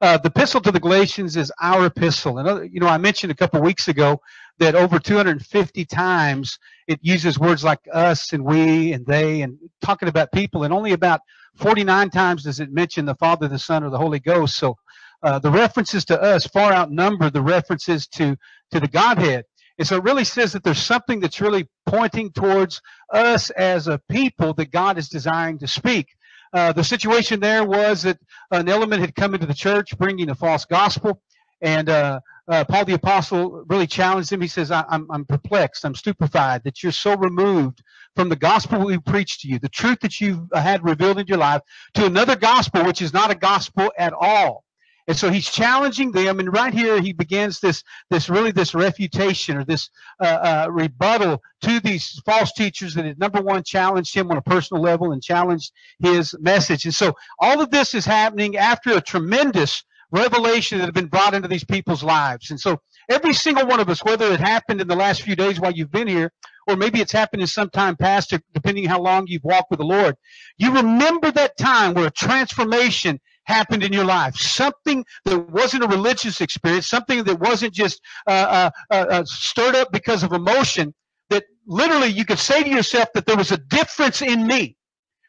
uh, the epistle to the Galatians is our epistle. And, you know, I mentioned a couple weeks ago that over 250 times it uses words like us and we and they and talking about people, and only about 49 times does it mention the Father, the Son, or the Holy Ghost. So uh, the references to us far outnumber the references to to the Godhead. And so it really says that there's something that's really pointing towards us as a people that God is desiring to speak. Uh, the situation there was that an element had come into the church bringing a false gospel, and uh, uh, Paul the apostle really challenged him. He says, I, am I'm perplexed, I'm stupefied that you're so removed from the gospel we preached to you, the truth that you've had revealed in your life, to another gospel which is not a gospel at all. And so he's challenging them, and right here he begins this, this really this refutation or this uh, uh, rebuttal to these false teachers that had number one challenged him on a personal level and challenged his message. And so all of this is happening after a tremendous revelation that had been brought into these people's lives. And so every single one of us, whether it happened in the last few days while you've been here, or maybe it's happened in some time past, depending how long you've walked with the Lord, you remember that time where a transformation happened in your life. Something that wasn't a religious experience, something that wasn't just uh, uh, uh, uh stirred up because of emotion, that literally you could say to yourself that there was a difference in me.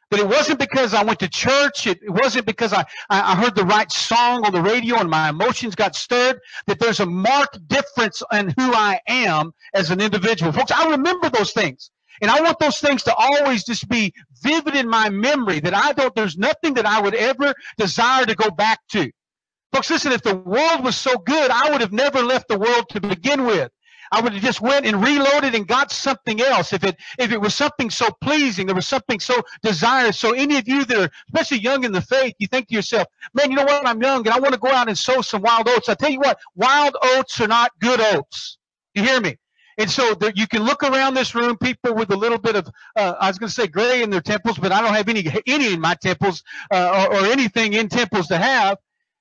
That it wasn't because I went to church. It, wasn't because I, I heard the right song on the radio and my emotions got stirred. That there's a marked difference in who I am as an individual. Folks, I remember those things. And I want those things to always just be vivid in my memory that I don't, there's nothing that I would ever desire to go back to. Folks, listen, if the world was so good, I would have never left the world to begin with. I would have just went and reloaded and got something else. If it if it was something so pleasing, there was something so desirous. So any of you that are especially young in the faith, you think to yourself, man, you know what? I'm young and I want to go out and sow some wild oats. I tell you what, wild oats are not good oats. You hear me? And so there, you can look around this room, people with a little bit of, uh, I was going to say gray in their temples, but I don't have any, any in my temples, uh, or, or anything in temples to have.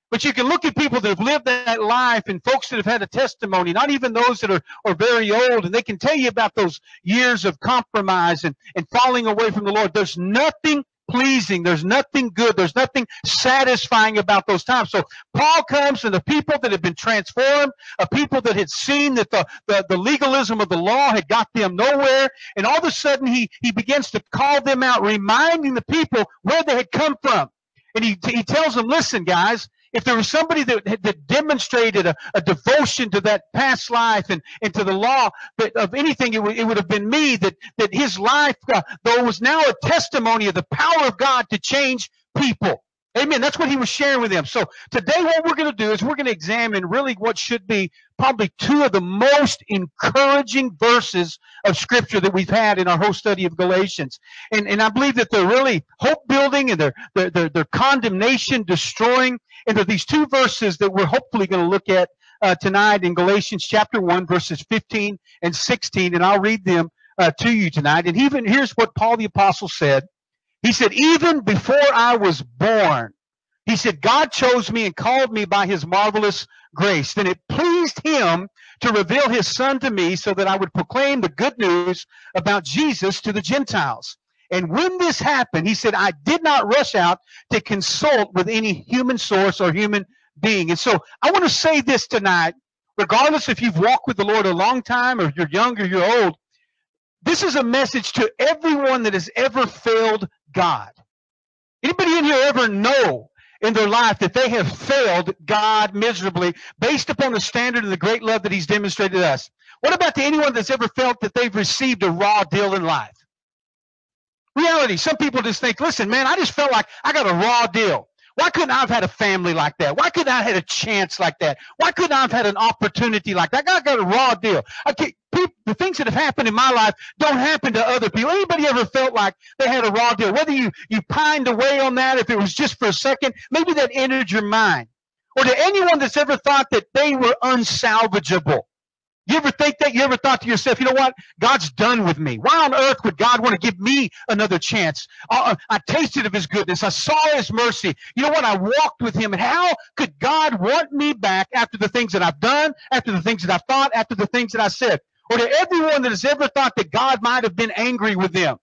But you can look at people that have lived that life and folks that have had a testimony, not even those that are, are very old, and they can tell you about those years of compromise and, and falling away from the Lord. There's nothing pleasing. There's nothing good. There's nothing satisfying about those times. So Paul comes and the people that had been transformed, a people that had seen that the, the, the, legalism of the law had got them nowhere. And all of a sudden he, he begins to call them out, reminding the people where they had come from. And he, he tells them, listen, guys, if there was somebody that, that demonstrated a, a, devotion to that past life and, and to the law that of anything, it, w- it would have been me that, that his life, uh, though was now a testimony of the power of God to change people. Amen. That's what he was sharing with them. So today what we're going to do is we're going to examine really what should be probably two of the most encouraging verses of scripture that we've had in our whole study of Galatians. And, and I believe that they're really hope building and they're, they're, they're, they're condemnation destroying. And they're these two verses that we're hopefully going to look at uh, tonight in Galatians chapter 1 verses 15 and 16. And I'll read them uh, to you tonight. And even here's what Paul the apostle said he said, even before I was born, he said, God chose me and called me by his marvelous grace. Then it pleased him to reveal his son to me so that I would proclaim the good news about Jesus to the Gentiles. And when this happened, he said, I did not rush out to consult with any human source or human being. And so I want to say this tonight, regardless if you've walked with the Lord a long time or you're young or you're old, this is a message to everyone that has ever failed God. Anybody in here ever know in their life that they have failed God miserably based upon the standard of the great love that He's demonstrated to us? What about to anyone that's ever felt that they've received a raw deal in life? Reality, some people just think, listen, man, I just felt like I got a raw deal. Why couldn't I have had a family like that? Why couldn't I have had a chance like that? Why couldn't I have had an opportunity like that? I got a raw deal. I can't, the things that have happened in my life don't happen to other people. Anybody ever felt like they had a raw deal? Whether you, you pined away on that, if it was just for a second, maybe that entered your mind. Or to anyone that's ever thought that they were unsalvageable. You ever think that? You ever thought to yourself, you know what? God's done with me. Why on earth would God want to give me another chance? Uh, uh, I tasted of his goodness. I saw his mercy. You know what? I walked with him. And how could God want me back after the things that I've done, after the things that I've thought, after the things that I said? Or to everyone that has ever thought that God might have been angry with them.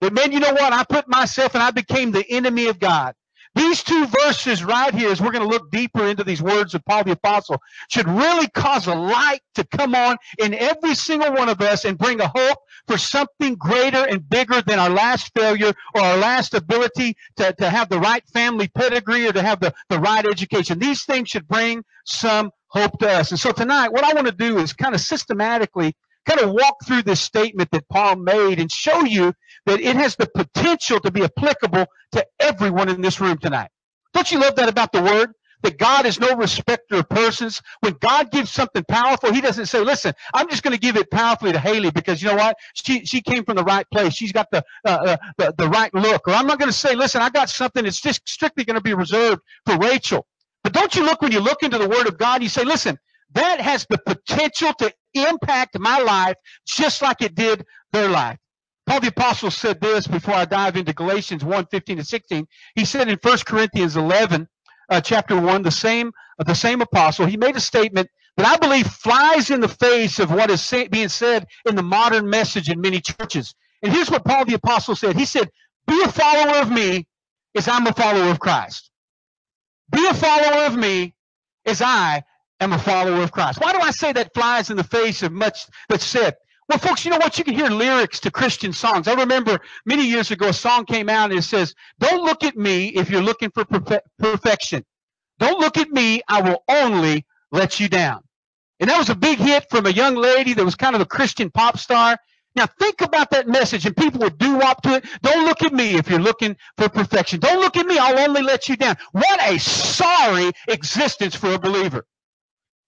But man, you know what? I put myself and I became the enemy of God. These two verses right here, as we're going to look deeper into these words of Paul the Apostle, should really cause a light to come on in every single one of us and bring a hope for something greater and bigger than our last failure or our last ability to, to have the right family pedigree or to have the, the right education. These things should bring some hope to us. And so tonight, what I want to do is kind of systematically kind of walk through this statement that Paul made and show you that it has the potential to be applicable to everyone in this room tonight. Don't you love that about the word? That God is no respecter of persons. When God gives something powerful, He doesn't say, listen, I'm just going to give it powerfully to Haley because you know what? She, she came from the right place. She's got the, uh, uh, the, the right look. Or I'm not going to say, listen, I got something that's just strictly going to be reserved for Rachel. But don't you look when you look into the Word of God, you say, listen, that has the potential to impact my life just like it did their life. Paul the Apostle said this before I dive into Galatians 1 15 to 16. He said in 1 Corinthians 11, uh, chapter 1, the same, uh, the same apostle, he made a statement that I believe flies in the face of what is say, being said in the modern message in many churches. And here's what Paul the Apostle said. He said, Be a follower of me as I'm a follower of Christ. Be a follower of me as I am a follower of Christ. Why do I say that flies in the face of much that's said? Well, folks, you know what? You can hear lyrics to Christian songs. I remember many years ago a song came out and it says, Don't look at me if you're looking for perfe- perfection. Don't look at me. I will only let you down. And that was a big hit from a young lady that was kind of a Christian pop star. Now think about that message and people would do up to it. Don't look at me if you're looking for perfection. Don't look at me. I'll only let you down. What a sorry existence for a believer.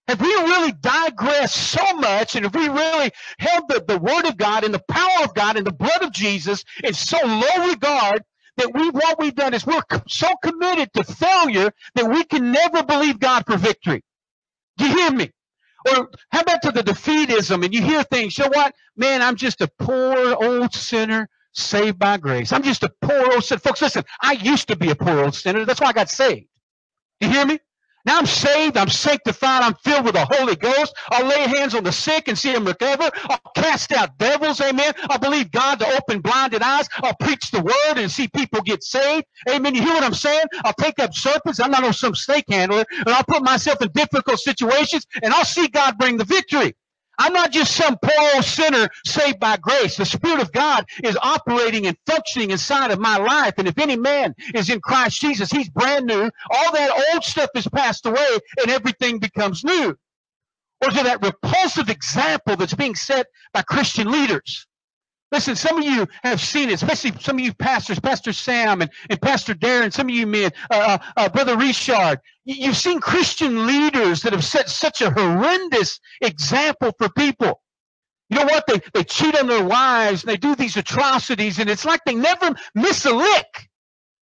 Have we really digressed so much and have we really held the, the word of God and the power of God and the blood of Jesus in so low regard that we what we've done is we're so committed to failure that we can never believe God for victory. Do you hear me? Or how about to the defeatism and you hear things, you know what? Man, I'm just a poor old sinner saved by grace. I'm just a poor old sinner. Folks, listen, I used to be a poor old sinner. That's why I got saved. You hear me? Now I'm saved, I'm sanctified, I'm filled with the Holy Ghost. I'll lay hands on the sick and see them recover. I'll cast out devils, amen. I'll believe God to open blinded eyes. I'll preach the word and see people get saved. Amen. You hear what I'm saying? I'll take up serpents. I'm not on some snake handler, and I'll put myself in difficult situations and I'll see God bring the victory. I'm not just some poor old sinner saved by grace. The Spirit of God is operating and functioning inside of my life. And if any man is in Christ Jesus, he's brand new. All that old stuff is passed away and everything becomes new. Or to that repulsive example that's being set by Christian leaders. Listen, some of you have seen it, especially some of you pastors, Pastor Sam and, and Pastor Darren, some of you men, uh, uh, uh Brother Richard. You've seen Christian leaders that have set such a horrendous example for people. You know what? They, they cheat on their wives and they do these atrocities and it's like they never miss a lick.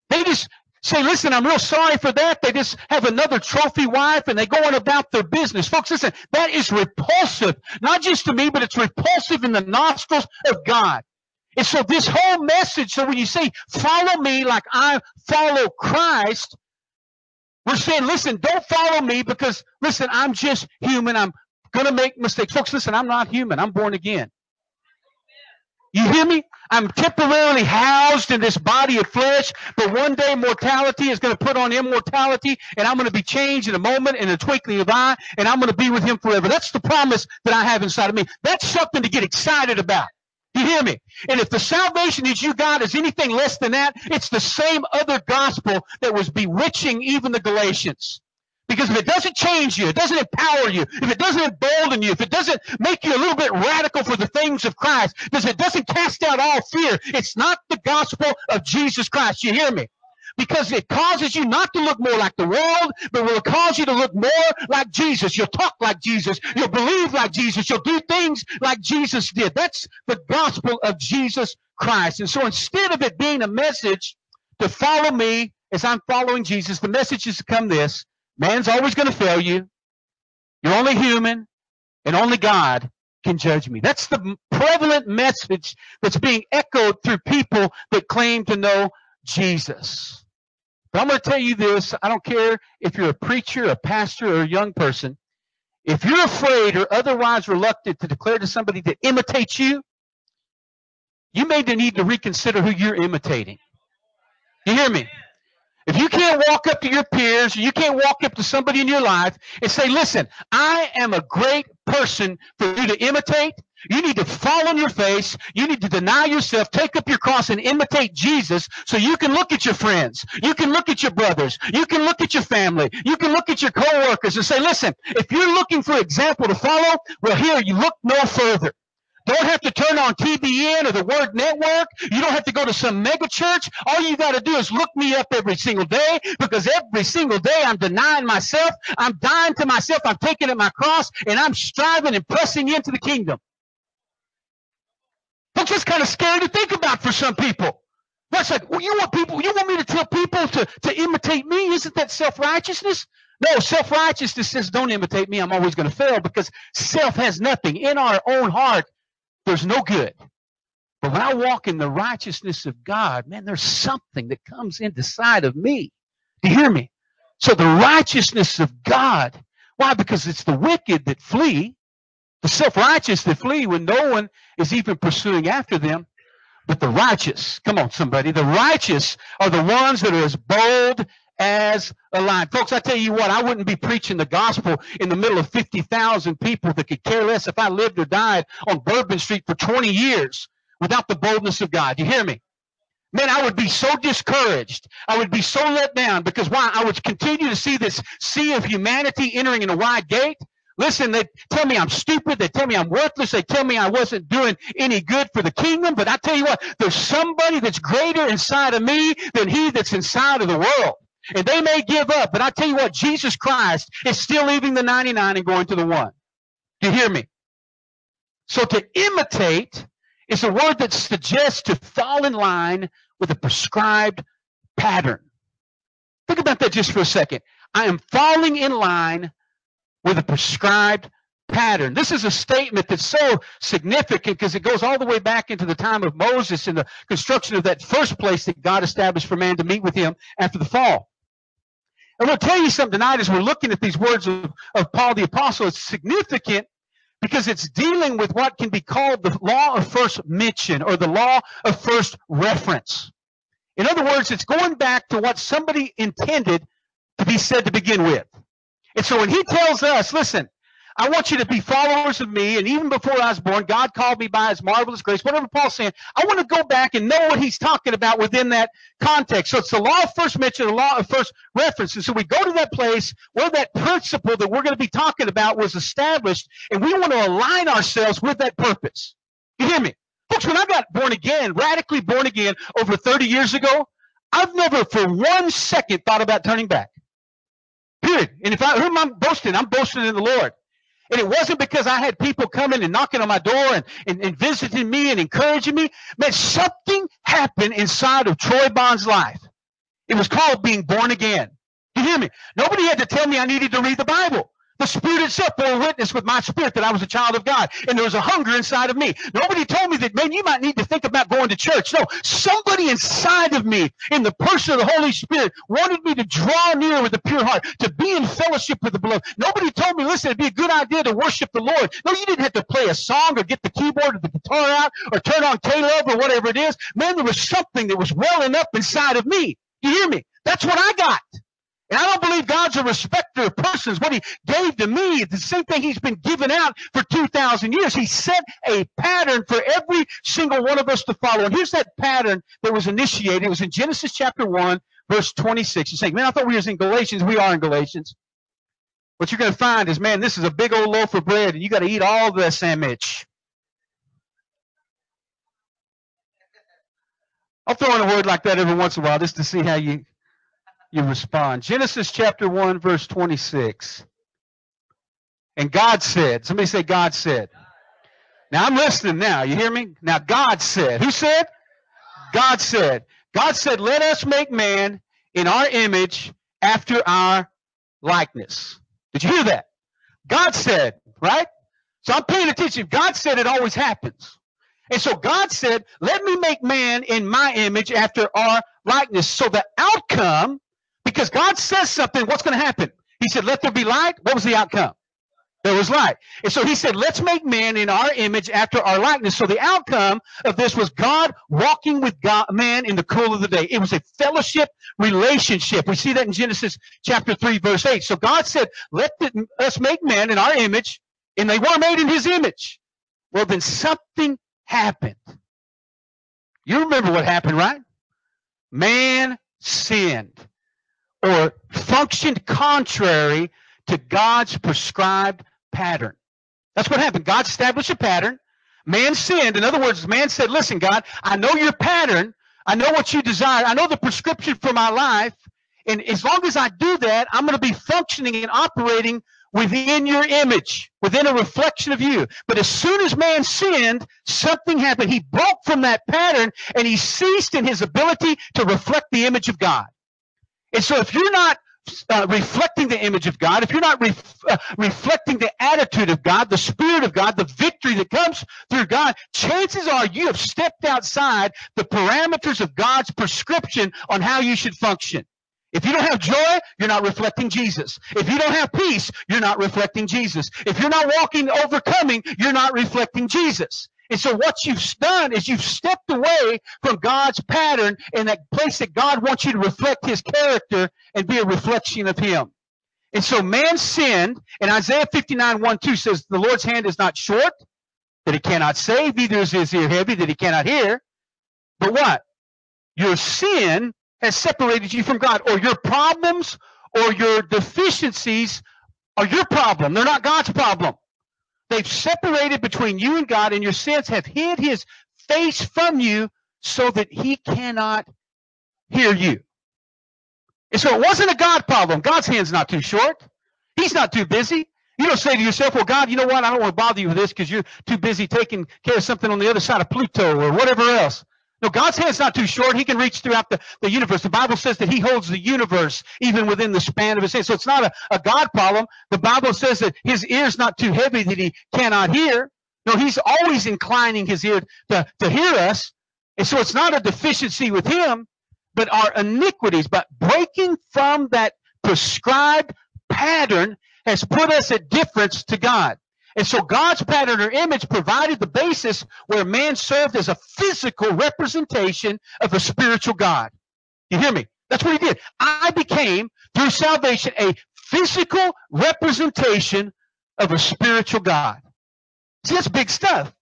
They just say, listen, I'm real sorry for that. They just have another trophy wife and they go on about their business. Folks, listen, that is repulsive, not just to me, but it's repulsive in the nostrils of God. And so this whole message, so when you say, follow me like I follow Christ, we're saying, listen, don't follow me because, listen, I'm just human. I'm going to make mistakes. Folks, listen, I'm not human. I'm born again. You hear me? I'm temporarily housed in this body of flesh, but one day mortality is going to put on immortality, and I'm going to be changed in a moment, in a twinkling of eye, and I'm going to be with Him forever. That's the promise that I have inside of me. That's something to get excited about. You hear me? And if the salvation that you got is anything less than that, it's the same other gospel that was bewitching even the Galatians. Because if it doesn't change you, it doesn't empower you, if it doesn't embolden you, if it doesn't make you a little bit radical for the things of Christ, if it doesn't cast out all fear, it's not the gospel of Jesus Christ. You hear me? Because it causes you not to look more like the world, but will cause you to look more like Jesus. You'll talk like Jesus. You'll believe like Jesus. You'll do things like Jesus did. That's the gospel of Jesus Christ. And so instead of it being a message to follow me as I'm following Jesus, the message is to come this. Man's always going to fail you. You're only human, and only God can judge me. That's the prevalent message that's being echoed through people that claim to know Jesus. But I'm going to tell you this I don't care if you're a preacher, a pastor, or a young person. If you're afraid or otherwise reluctant to declare to somebody to imitate you, you may need to reconsider who you're imitating. You hear me? If you can't walk up to your peers, you can't walk up to somebody in your life and say, listen, I am a great person for you to imitate, you need to fall on your face. You need to deny yourself, take up your cross and imitate Jesus so you can look at your friends. You can look at your brothers. You can look at your family. You can look at your coworkers and say, listen, if you're looking for example to follow, well, here, you look no further. Don't have to turn on TBN or the Word Network. You don't have to go to some mega church. All you got to do is look me up every single day because every single day I'm denying myself. I'm dying to myself. I'm taking up my cross and I'm striving and pressing into the kingdom. That's just kind of scary to think about for some people. That's like, well, you want people, you want me to tell people to, to imitate me? Isn't that self-righteousness? No, self-righteousness says don't imitate me. I'm always going to fail because self has nothing. In our own heart, there's no good. But when I walk in the righteousness of God, man, there's something that comes sight of me. Do you hear me? So the righteousness of God. Why? Because it's the wicked that flee. The self-righteous that flee when no one is even pursuing after them. But the righteous, come on somebody, the righteous are the ones that are as bold as a lion. Folks, I tell you what, I wouldn't be preaching the gospel in the middle of 50,000 people that could care less if I lived or died on Bourbon Street for 20 years without the boldness of God. You hear me? Man, I would be so discouraged. I would be so let down because why? I would continue to see this sea of humanity entering in a wide gate. Listen, they tell me I'm stupid. They tell me I'm worthless. They tell me I wasn't doing any good for the kingdom. But I tell you what, there's somebody that's greater inside of me than he that's inside of the world. And they may give up, but I tell you what, Jesus Christ is still leaving the 99 and going to the one. Do you hear me? So to imitate is a word that suggests to fall in line with a prescribed pattern. Think about that just for a second. I am falling in line with a prescribed pattern. This is a statement that's so significant because it goes all the way back into the time of Moses and the construction of that first place that God established for man to meet with him after the fall. Going to tell you something tonight as we're looking at these words of, of Paul the Apostle. It's significant because it's dealing with what can be called the law of first mention or the law of first reference. In other words, it's going back to what somebody intended to be said to begin with. And so when he tells us, listen, I want you to be followers of me. And even before I was born, God called me by his marvelous grace. Whatever Paul's saying, I want to go back and know what he's talking about within that context. So it's the law of first mention, the law of first reference. And so we go to that place where that principle that we're going to be talking about was established. And we want to align ourselves with that purpose. You hear me? Folks, when I got born again, radically born again over 30 years ago, I've never for one second thought about turning back. Period. And if I, who am I boasting? I'm boasting in the Lord. And it wasn't because I had people coming and knocking on my door and, and, and visiting me and encouraging me. Man, something happened inside of Troy Bond's life. It was called being born again. You hear me? Nobody had to tell me I needed to read the Bible. The Spirit itself bore witness with my spirit that I was a child of God. And there was a hunger inside of me. Nobody told me that, man, you might need to think about going to church. No, somebody inside of me, in the person of the Holy Spirit, wanted me to draw near with a pure heart, to be in fellowship with the beloved. Nobody told me, listen, it'd be a good idea to worship the Lord. No, you didn't have to play a song or get the keyboard or the guitar out or turn on K-Love or whatever it is. Man, there was something that was welling up inside of me. You hear me? That's what I got. And I don't believe God's a respecter of persons. What he gave to me is the same thing he's been giving out for 2,000 years. He set a pattern for every single one of us to follow. And here's that pattern that was initiated. It was in Genesis chapter 1, verse 26. You're saying, man, I thought we were in Galatians. We are in Galatians. What you're going to find is, man, this is a big old loaf of bread, and you got to eat all the sandwich. I'll throw in a word like that every once in a while just to see how you you respond. Genesis chapter 1, verse 26. And God said, somebody say, God said. Now I'm listening now. You hear me? Now God said. Who said? God said. God said, let us make man in our image after our likeness. Did you hear that? God said, right? So I'm paying attention. God said it always happens. And so God said, let me make man in my image after our likeness. So the outcome because God says something, what's going to happen? He said, let there be light. What was the outcome? There was light. And so he said, let's make man in our image after our likeness. So the outcome of this was God walking with God, man in the cool of the day. It was a fellowship relationship. We see that in Genesis chapter 3 verse 8. So God said, let the, us make man in our image and they were made in his image. Well, then something happened. You remember what happened, right? Man sinned or functioned contrary to God's prescribed pattern. That's what happened. God established a pattern. Man sinned. In other words, man said, listen, God, I know your pattern. I know what you desire. I know the prescription for my life. And as long as I do that, I'm going to be functioning and operating within your image, within a reflection of you. But as soon as man sinned, something happened. He broke from that pattern and he ceased in his ability to reflect the image of God. And so if you're not uh, reflecting the image of God, if you're not ref, uh, reflecting the attitude of God, the Spirit of God, the victory that comes through God, chances are you have stepped outside the parameters of God's prescription on how you should function. If you don't have joy, you're not reflecting Jesus. If you don't have peace, you're not reflecting Jesus. If you're not walking overcoming, you're not reflecting Jesus. And so what you've done is you've stepped away from God's pattern in that place that God wants you to reflect his character and be a reflection of him. And so man sinned, and Isaiah 59, 1, 2 says, the Lord's hand is not short, that he cannot save, neither is his ear heavy, that he cannot hear. But what? Your sin has separated you from God, or your problems or your deficiencies are your problem. They're not God's problem. They've separated between you and God, and your sins have hid his face from you so that he cannot hear you. And so it wasn't a God problem. God's hand's not too short. He's not too busy. You don't say to yourself, well, God, you know what? I don't want to bother you with this because you're too busy taking care of something on the other side of Pluto or whatever else. No, God's hand's not too short. He can reach throughout the, the universe. The Bible says that He holds the universe even within the span of His hand. So it's not a, a God problem. The Bible says that His ear's not too heavy that He cannot hear. No, He's always inclining His ear to, to hear us. And so it's not a deficiency with Him, but our iniquities. But breaking from that prescribed pattern has put us at difference to God. And so God's pattern or image provided the basis where man served as a physical representation of a spiritual God. You hear me? That's what he did. I became, through salvation, a physical representation of a spiritual God. See, that's big stuff.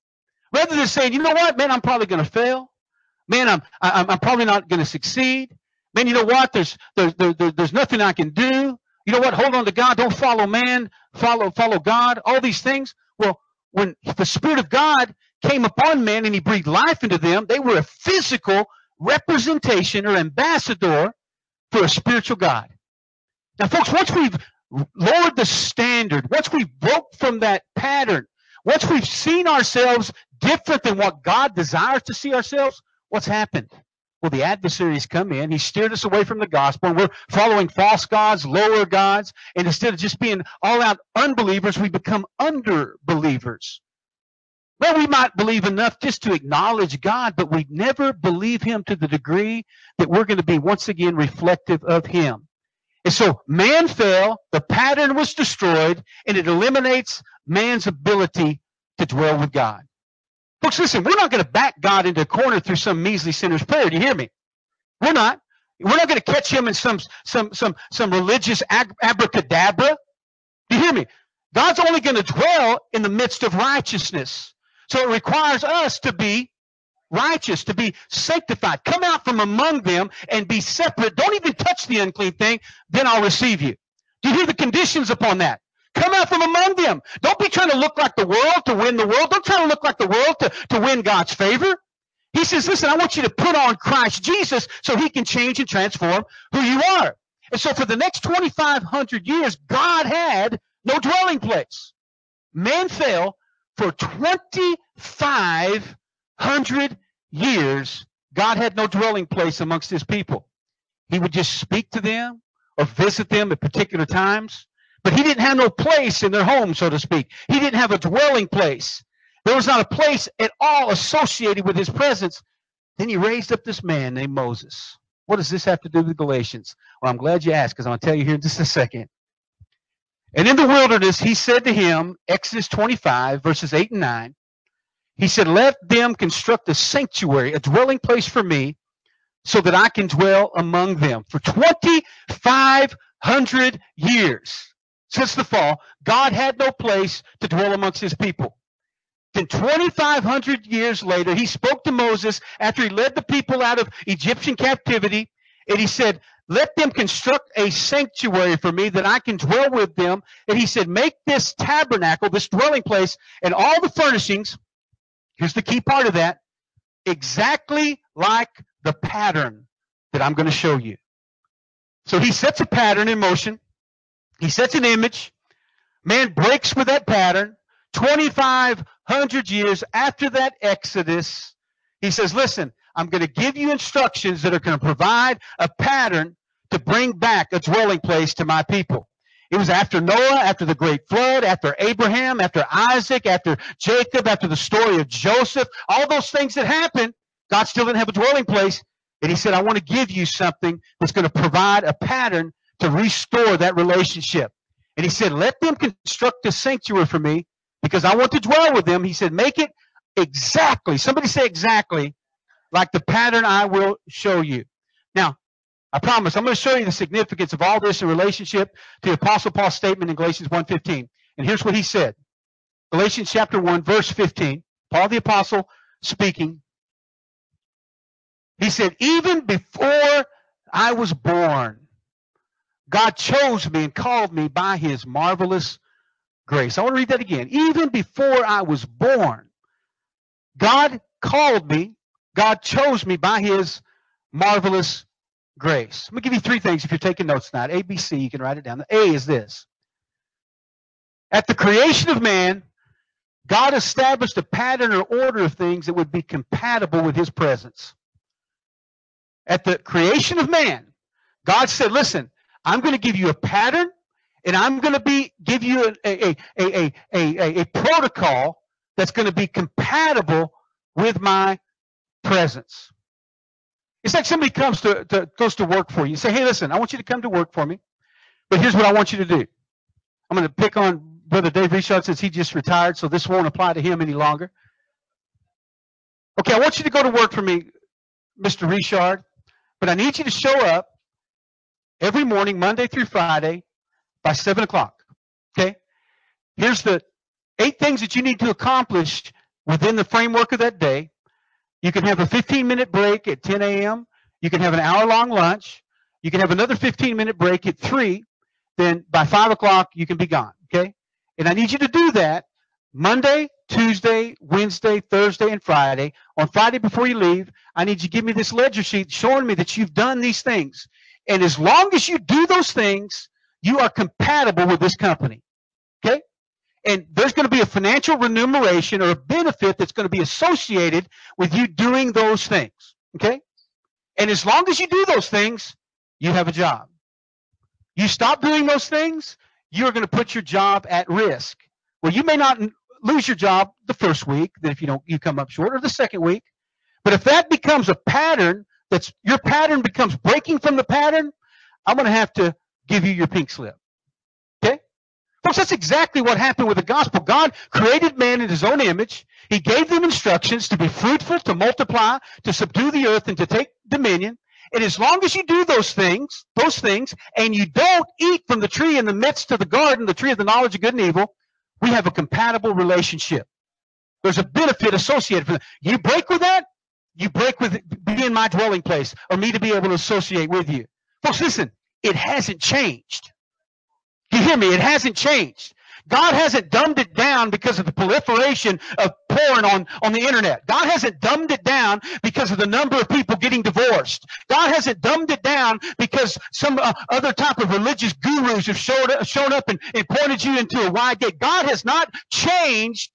Rather than saying, you know what, man, I'm probably going to fail. Man, I'm, I'm, I'm probably not going to succeed. Man, you know what? There's, there's, there, there's nothing I can do. You know what? Hold on to God. Don't follow man. Follow, follow God. All these things. Well, when the Spirit of God came upon men and he breathed life into them, they were a physical representation or ambassador for a spiritual God. Now, folks, once we've lowered the standard, once we've broke from that pattern, once we've seen ourselves different than what God desires to see ourselves, what's happened? Well, the adversaries come in. He steered us away from the gospel. And we're following false gods, lower gods. And instead of just being all out unbelievers, we become underbelievers. Well, we might believe enough just to acknowledge God, but we never believe Him to the degree that we're going to be once again reflective of Him. And so man fell, the pattern was destroyed, and it eliminates man's ability to dwell with God. Folks, listen, we're not going to back God into a corner through some measly sinner's prayer. Do you hear me? We're not. We're not going to catch him in some some some some religious abracadabra. Do you hear me? God's only going to dwell in the midst of righteousness. So it requires us to be righteous, to be sanctified. Come out from among them and be separate. Don't even touch the unclean thing, then I'll receive you. Do you hear the conditions upon that? Come out from among them. Don't be trying to look like the world to win the world. Don't try to look like the world to, to win God's favor. He says, listen, I want you to put on Christ Jesus so he can change and transform who you are. And so for the next 2,500 years, God had no dwelling place. Man fell for 2,500 years. God had no dwelling place amongst his people. He would just speak to them or visit them at particular times. But he didn't have no place in their home, so to speak. He didn't have a dwelling place. There was not a place at all associated with his presence. Then he raised up this man named Moses. What does this have to do with Galatians? Well, I'm glad you asked because I'm going to tell you here in just a second. And in the wilderness, he said to him, Exodus 25, verses 8 and 9, he said, Let them construct a sanctuary, a dwelling place for me, so that I can dwell among them. For 2,500 years since the fall, God had no place to dwell amongst his people. Then 2,500 years later, he spoke to Moses after he led the people out of Egyptian captivity, and he said, let them construct a sanctuary for me that I can dwell with them. And he said, make this tabernacle, this dwelling place, and all the furnishings, here's the key part of that, exactly like the pattern that I'm going to show you. So he sets a pattern in motion. He sets an image. Man breaks with that pattern. 2,500 years after that Exodus, he says, listen, I'm going to give you instructions that are going to provide a pattern to bring back a dwelling place to my people. It was after Noah, after the great flood, after Abraham, after Isaac, after Jacob, after the story of Joseph, all those things that happened. God still didn't have a dwelling place. And he said, I want to give you something that's going to provide a pattern to restore that relationship. And he said, let them construct a sanctuary for me because I want to dwell with them. He said, make it exactly, somebody say exactly, like the pattern I will show you. Now, I promise I'm going to show you the significance of all this in relationship to the Apostle Paul's statement in Galatians 1.15. And here's what he said. Galatians chapter 1, verse 15. Paul the Apostle speaking. He said, even before I was born, God chose me and called me by his marvelous grace. I want to read that again. Even before I was born, God called me, God chose me by his marvelous grace. Let me give you three things if you're taking notes tonight. A, B, C, you can write it down. The A is this. At the creation of man, God established a pattern or order of things that would be compatible with his presence. At the creation of man, God said, listen, I'm going to give you a pattern and I'm going to be give you a, a, a, a, a, protocol that's going to be compatible with my presence. It's like somebody comes to, to goes to work for you. You say, hey, listen, I want you to come to work for me, but here's what I want you to do. I'm going to pick on Brother Dave Richard since he just retired, so this won't apply to him any longer. Okay, I want you to go to work for me, Mr. Richard, but I need you to show up every morning, Monday through Friday, by 7 o'clock. Okay? Here's the eight things that you need to accomplish within the framework of that day. You can have a 15 minute break at 10 a.m. You can have an hour long lunch. You can have another 15 minute break at 3. Then by 5 o'clock, you can be gone. Okay? And I need you to do that Monday, Tuesday, Wednesday, Thursday, and Friday. On Friday before you leave, I need you to give me this ledger sheet showing me that you've done these things. And as long as you do those things, you are compatible with this company. Okay? And there's going to be a financial remuneration or a benefit that's going to be associated with you doing those things. Okay? And as long as you do those things, you have a job. You stop doing those things, you're going to put your job at risk. Well, you may not lose your job the first week, then if you don't you come up short, or the second week. But if that becomes a pattern that's your pattern becomes breaking from the pattern, I'm going to have to give you your pink slip. Okay? Folks, that's exactly what happened with the gospel. God created man in his own image. He gave them instructions to be fruitful, to multiply, to subdue the earth, and to take dominion. And as long as you do those things, those things, and you don't eat from the tree in the midst of the garden, the tree of the knowledge of good and evil, we have a compatible relationship. There's a benefit associated with it. You break with that, you break with be in my dwelling place or me to be able to associate with you. Folks, listen, it hasn't changed. You hear me? It hasn't changed. God hasn't dumbed it down because of the proliferation of porn on, on the internet. God hasn't dumbed it down because of the number of people getting divorced. God hasn't dumbed it down because some uh, other type of religious gurus have showed, shown up and, and pointed you into a wide gate. God has not changed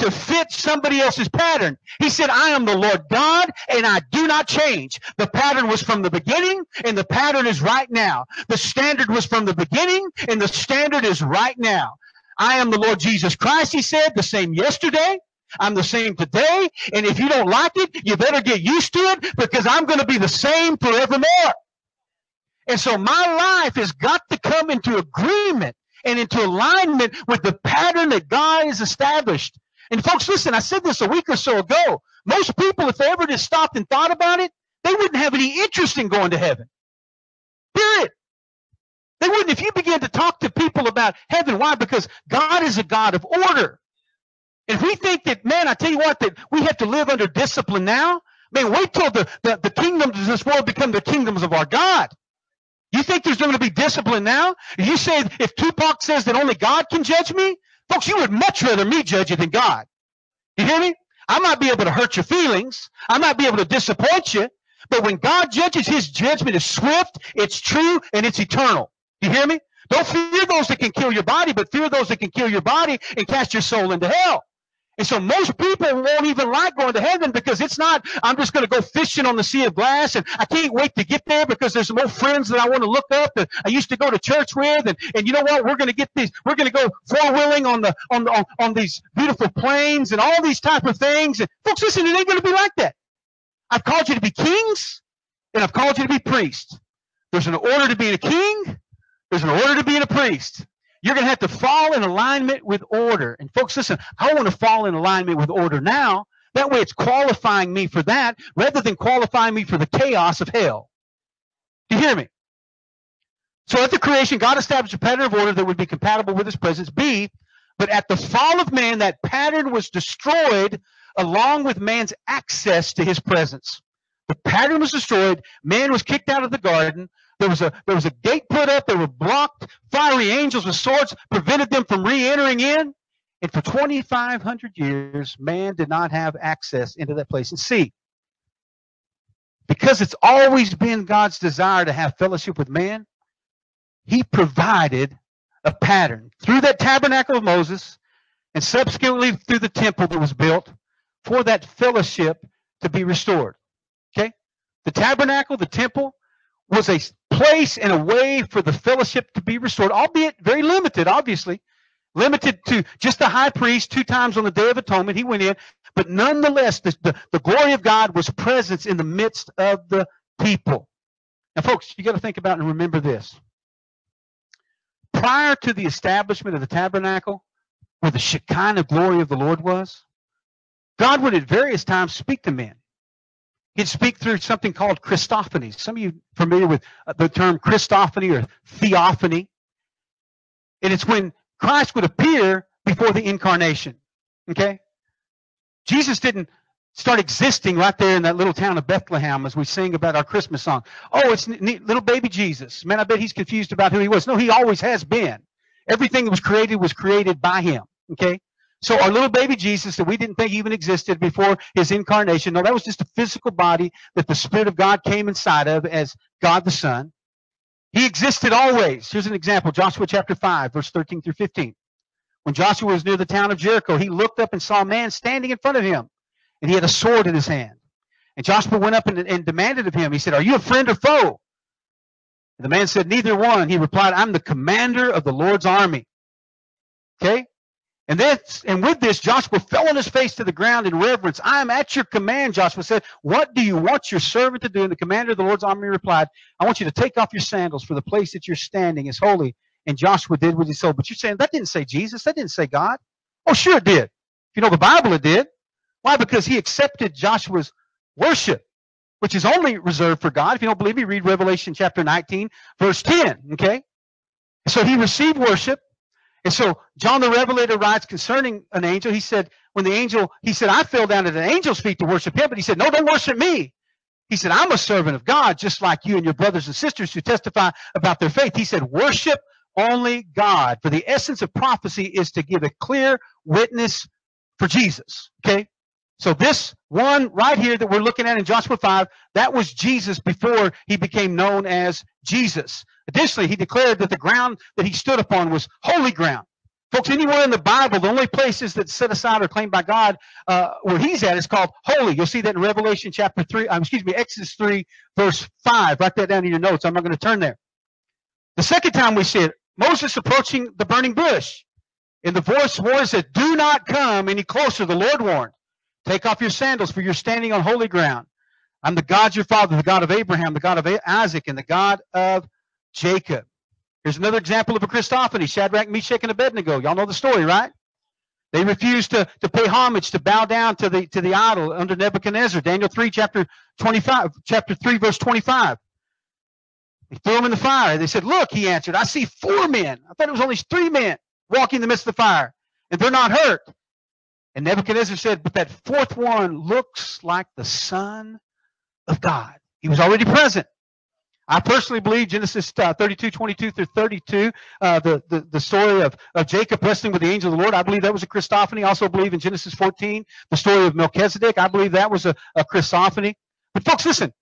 to fit somebody else's pattern. He said, I am the Lord God and I do not change. The pattern was from the beginning and the pattern is right now. The standard was from the beginning and the standard is right now. I am the Lord Jesus Christ, he said, the same yesterday. I'm the same today. And if you don't like it, you better get used to it because I'm going to be the same forevermore. And so my life has got to come into agreement and into alignment with the pattern that God has established. And folks, listen, I said this a week or so ago. Most people, if they ever just stopped and thought about it, they wouldn't have any interest in going to heaven. Period. They wouldn't if you began to talk to people about heaven. Why? Because God is a God of order. And if we think that, man, I tell you what, that we have to live under discipline now, man, wait till the, the, the kingdoms of this world become the kingdoms of our God. You think there's going to be discipline now? You say if Tupac says that only God can judge me, folks, you would much rather me judge you than God. You hear me? I might be able to hurt your feelings. I might be able to disappoint you. But when God judges, his judgment is swift, it's true, and it's eternal. You hear me? Don't fear those that can kill your body, but fear those that can kill your body and cast your soul into hell. And so most people won't even like going to heaven because it's not, I'm just going to go fishing on the sea of glass and I can't wait to get there because there's some old friends that I want to look up that I used to go to church with. And, and you know what? We're going to get these, we're going to go four wheeling on the, on, the, on, on these beautiful plains and all these type of things. And folks, listen, it ain't going to be like that. I've called you to be kings and I've called you to be priests. There's an order to being a king. There's an order to being a priest. You're going to have to fall in alignment with order. And folks, listen, I want to fall in alignment with order now. That way it's qualifying me for that rather than qualifying me for the chaos of hell. Do you hear me? So at the creation, God established a pattern of order that would be compatible with his presence. B, but at the fall of man, that pattern was destroyed along with man's access to his presence. The pattern was destroyed. Man was kicked out of the garden. There was a there was a gate put up. They were blocked. Fiery angels with swords prevented them from re-entering in. And for 2,500 years, man did not have access into that place. And see, because it's always been God's desire to have fellowship with man, He provided a pattern through that tabernacle of Moses and subsequently through the temple that was built for that fellowship to be restored. Okay? The tabernacle, the temple, was a place and a way for the fellowship to be restored, albeit very limited, obviously. Limited to just the high priest two times on the Day of Atonement. He went in. But nonetheless, the, the, the glory of God was present in the midst of the people. Now, folks, you got to think about and remember this. Prior to the establishment of the tabernacle, where the Shekinah glory of the Lord was, God would at various times speak to men. He'd speak through something called Christophany. Some of you familiar with uh, the term Christophany or theophany. And it's when Christ would appear before the incarnation. Okay? Jesus didn't start existing right there in that little town of Bethlehem as we sing about our Christmas song. Oh, it's little baby Jesus. Man, I bet he's confused about who he was. No, he always has been. Everything that was created was created by him. Okay? So our little baby Jesus that we didn't think even existed before his incarnation, no, that was just a physical body that the Spirit of God came inside of as God the Son. He existed always. Here's an example Joshua chapter 5, verse 13 through 15. When Joshua was near the town of Jericho, he looked up and saw a man standing in front of him, and he had a sword in his hand. And Joshua went up and, and demanded of him, he said, Are you a friend or foe? And the man said, Neither one. He replied, I'm the commander of the Lord's army. Okay? And this, and with this, Joshua fell on his face to the ground in reverence. I am at your command, Joshua said. What do you want your servant to do? And the commander of the Lord's army replied, I want you to take off your sandals, for the place that you're standing is holy. And Joshua did what he said. But you're saying that didn't say Jesus, that didn't say God. Oh, sure it did. If you know the Bible, it did. Why? Because he accepted Joshua's worship, which is only reserved for God. If you don't believe me, read Revelation chapter 19, verse 10. Okay? So he received worship. And so John the Revelator writes concerning an angel. He said, when the angel, he said, I fell down at an angel's feet to worship him, but he said, no, don't worship me. He said, I'm a servant of God, just like you and your brothers and sisters who testify about their faith. He said, worship only God. For the essence of prophecy is to give a clear witness for Jesus. Okay? So this one right here that we're looking at in Joshua 5, that was Jesus before he became known as Jesus. Additionally, he declared that the ground that he stood upon was holy ground. Folks, anywhere in the Bible, the only places that set aside or claimed by God uh, where he's at is called holy. You'll see that in Revelation chapter 3, um, excuse me, Exodus 3, verse 5. Write that down in your notes. I'm not going to turn there. The second time we see it, Moses approaching the burning bush. And the voice warns that do not come any closer, the Lord warned. Take off your sandals, for you're standing on holy ground. I'm the God your father, the God of Abraham, the God of Isaac, and the God of Jacob. Here's another example of a Christophany Shadrach, Meshach, and Abednego. Y'all know the story, right? They refused to, to pay homage, to bow down to the, to the idol under Nebuchadnezzar. Daniel 3, chapter 25, chapter 3, verse 25. They threw them in the fire. They said, Look, he answered, I see four men. I thought it was only three men walking in the midst of the fire, and they're not hurt. And Nebuchadnezzar said, But that fourth one looks like the Son of God. He was already present. I personally believe Genesis uh, 32, 22 through 32, uh, the, the, the story of, of Jacob wrestling with the angel of the Lord. I believe that was a Christophany. I also believe in Genesis 14, the story of Melchizedek. I believe that was a, a Christophany. But folks, listen,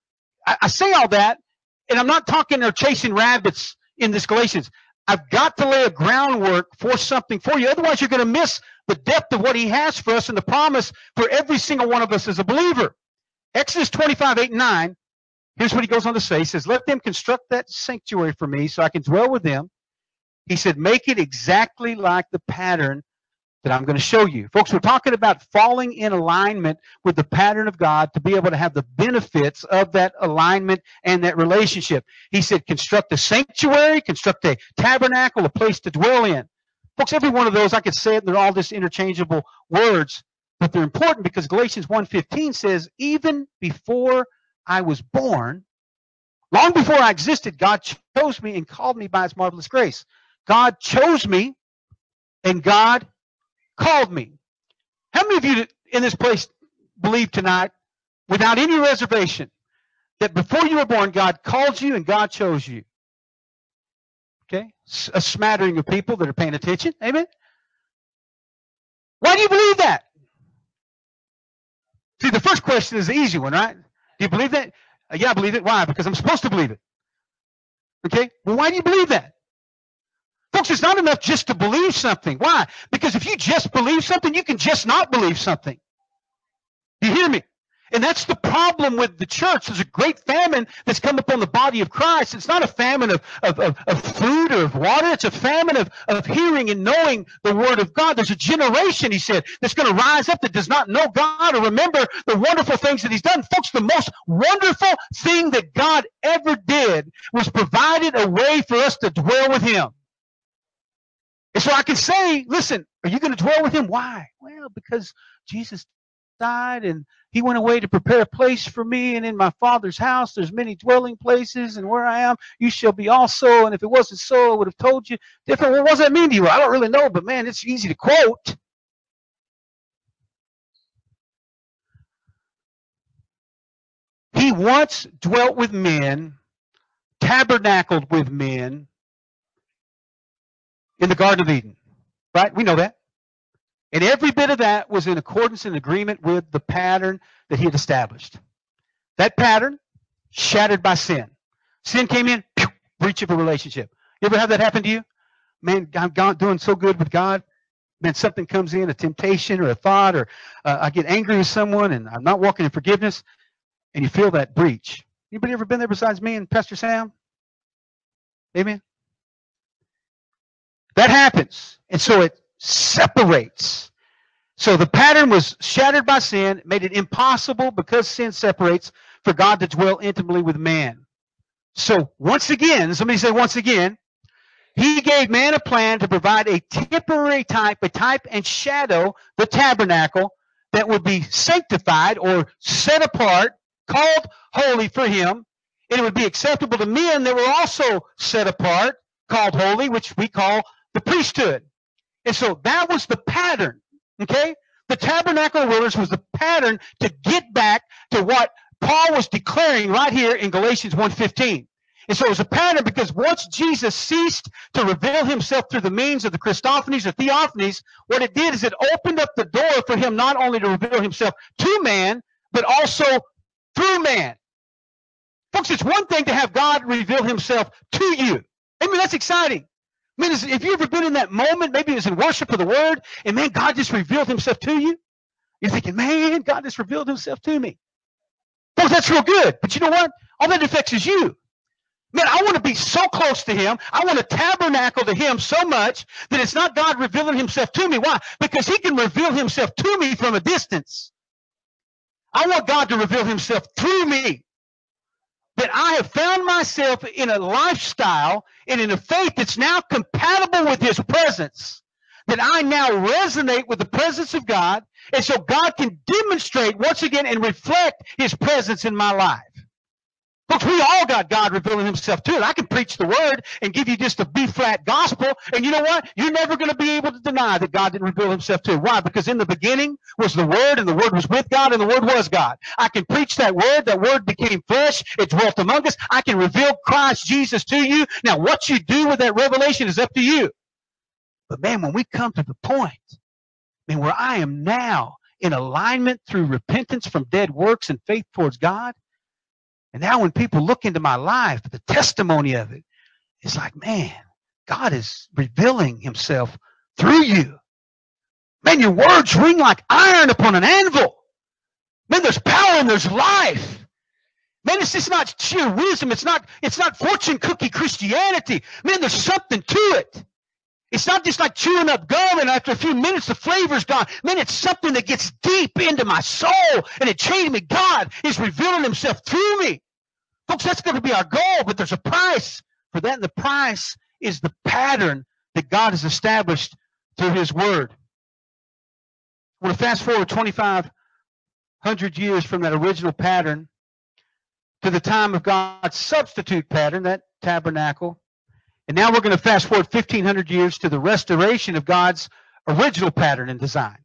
I, I say all that, and I'm not talking or chasing rabbits in this Galatians. I've got to lay a groundwork for something for you. Otherwise, you're going to miss the depth of what he has for us and the promise for every single one of us as a believer. Exodus 25, 8, 9. Here's what he goes on to say. He says, Let them construct that sanctuary for me so I can dwell with them. He said, Make it exactly like the pattern that I'm going to show you. Folks, we're talking about falling in alignment with the pattern of God to be able to have the benefits of that alignment and that relationship. He said, construct a sanctuary, construct a tabernacle, a place to dwell in. Folks, every one of those, I could say it, they're all just interchangeable words, but they're important because Galatians 1.15 says, even before I was born, long before I existed, God chose me and called me by his marvelous grace. God chose me and God called me. How many of you in this place believe tonight, without any reservation, that before you were born, God called you and God chose you? Okay? A smattering of people that are paying attention. Amen? Why do you believe that? See, the first question is the easy one, right? Do you believe that? Uh, yeah, I believe it. Why? Because I'm supposed to believe it. Okay? Well, why do you believe that? Folks, it's not enough just to believe something. Why? Because if you just believe something, you can just not believe something. You hear me? And that's the problem with the church. There's a great famine that's come upon the body of Christ. It's not a famine of, of, of, of, food or of water. It's a famine of, of hearing and knowing the word of God. There's a generation, he said, that's going to rise up that does not know God or remember the wonderful things that he's done. Folks, the most wonderful thing that God ever did was provided a way for us to dwell with him. And so I can say, listen, are you going to dwell with him? Why? Well, because Jesus died and he went away to prepare a place for me and in my father's house there's many dwelling places and where i am you shall be also and if it wasn't so i would have told you different what does that mean to you i don't really know but man it's easy to quote he once dwelt with men tabernacled with men in the garden of eden right we know that and every bit of that was in accordance and agreement with the pattern that he had established. That pattern shattered by sin. Sin came in, pew, breach of a relationship. You ever have that happen to you? Man, I'm doing so good with God. Man, something comes in, a temptation or a thought, or uh, I get angry with someone and I'm not walking in forgiveness, and you feel that breach. Anybody ever been there besides me and Pastor Sam? Amen. That happens. And so it separates. So the pattern was shattered by sin, made it impossible because sin separates for God to dwell intimately with man. So once again, somebody say once again, he gave man a plan to provide a temporary type, a type and shadow, the tabernacle, that would be sanctified or set apart, called holy for him. And it would be acceptable to men that were also set apart, called holy, which we call the priesthood. And so that was the pattern. Okay? The tabernacle wilderness was the pattern to get back to what Paul was declaring right here in Galatians 1.15. And so it was a pattern because once Jesus ceased to reveal himself through the means of the Christophanies or Theophanies, what it did is it opened up the door for him not only to reveal himself to man, but also through man. Folks, it's one thing to have God reveal himself to you. I mean, that's exciting. I mean, if you ever been in that moment, maybe it was in worship of the word, and man, God just revealed himself to you. You're thinking, man, God just revealed himself to me. Well, that's real good. But you know what? All that affects is you. Man, I want to be so close to him. I want to tabernacle to him so much that it's not God revealing himself to me. Why? Because he can reveal himself to me from a distance. I want God to reveal himself through me. That I have found myself in a lifestyle and in a faith that's now compatible with His presence. That I now resonate with the presence of God. And so God can demonstrate once again and reflect His presence in my life. Folks, we all got God revealing himself to it. I can preach the word and give you just a B flat gospel. And you know what? You're never going to be able to deny that God didn't reveal himself to. Why? Because in the beginning was the word and the word was with God and the word was God. I can preach that word. That word became flesh. It dwelt among us. I can reveal Christ Jesus to you. Now what you do with that revelation is up to you. But man, when we come to the point, man, where I am now in alignment through repentance from dead works and faith towards God, and now when people look into my life, the testimony of it, it's like, man, God is revealing himself through you. Man, your words ring like iron upon an anvil. Man, there's power and there's life. Man, it's just not sheer wisdom. It's not, it's not fortune cookie Christianity. Man, there's something to it. It's not just like chewing up gum and after a few minutes the flavor's gone. Man, it's something that gets deep into my soul and it changed me. God is revealing himself through me. Folks, that's going to be our goal, but there's a price for that. And the price is the pattern that God has established through his word. I want to fast forward 2,500 years from that original pattern to the time of God's substitute pattern, that tabernacle and now we're going to fast forward 1500 years to the restoration of God's original pattern and design.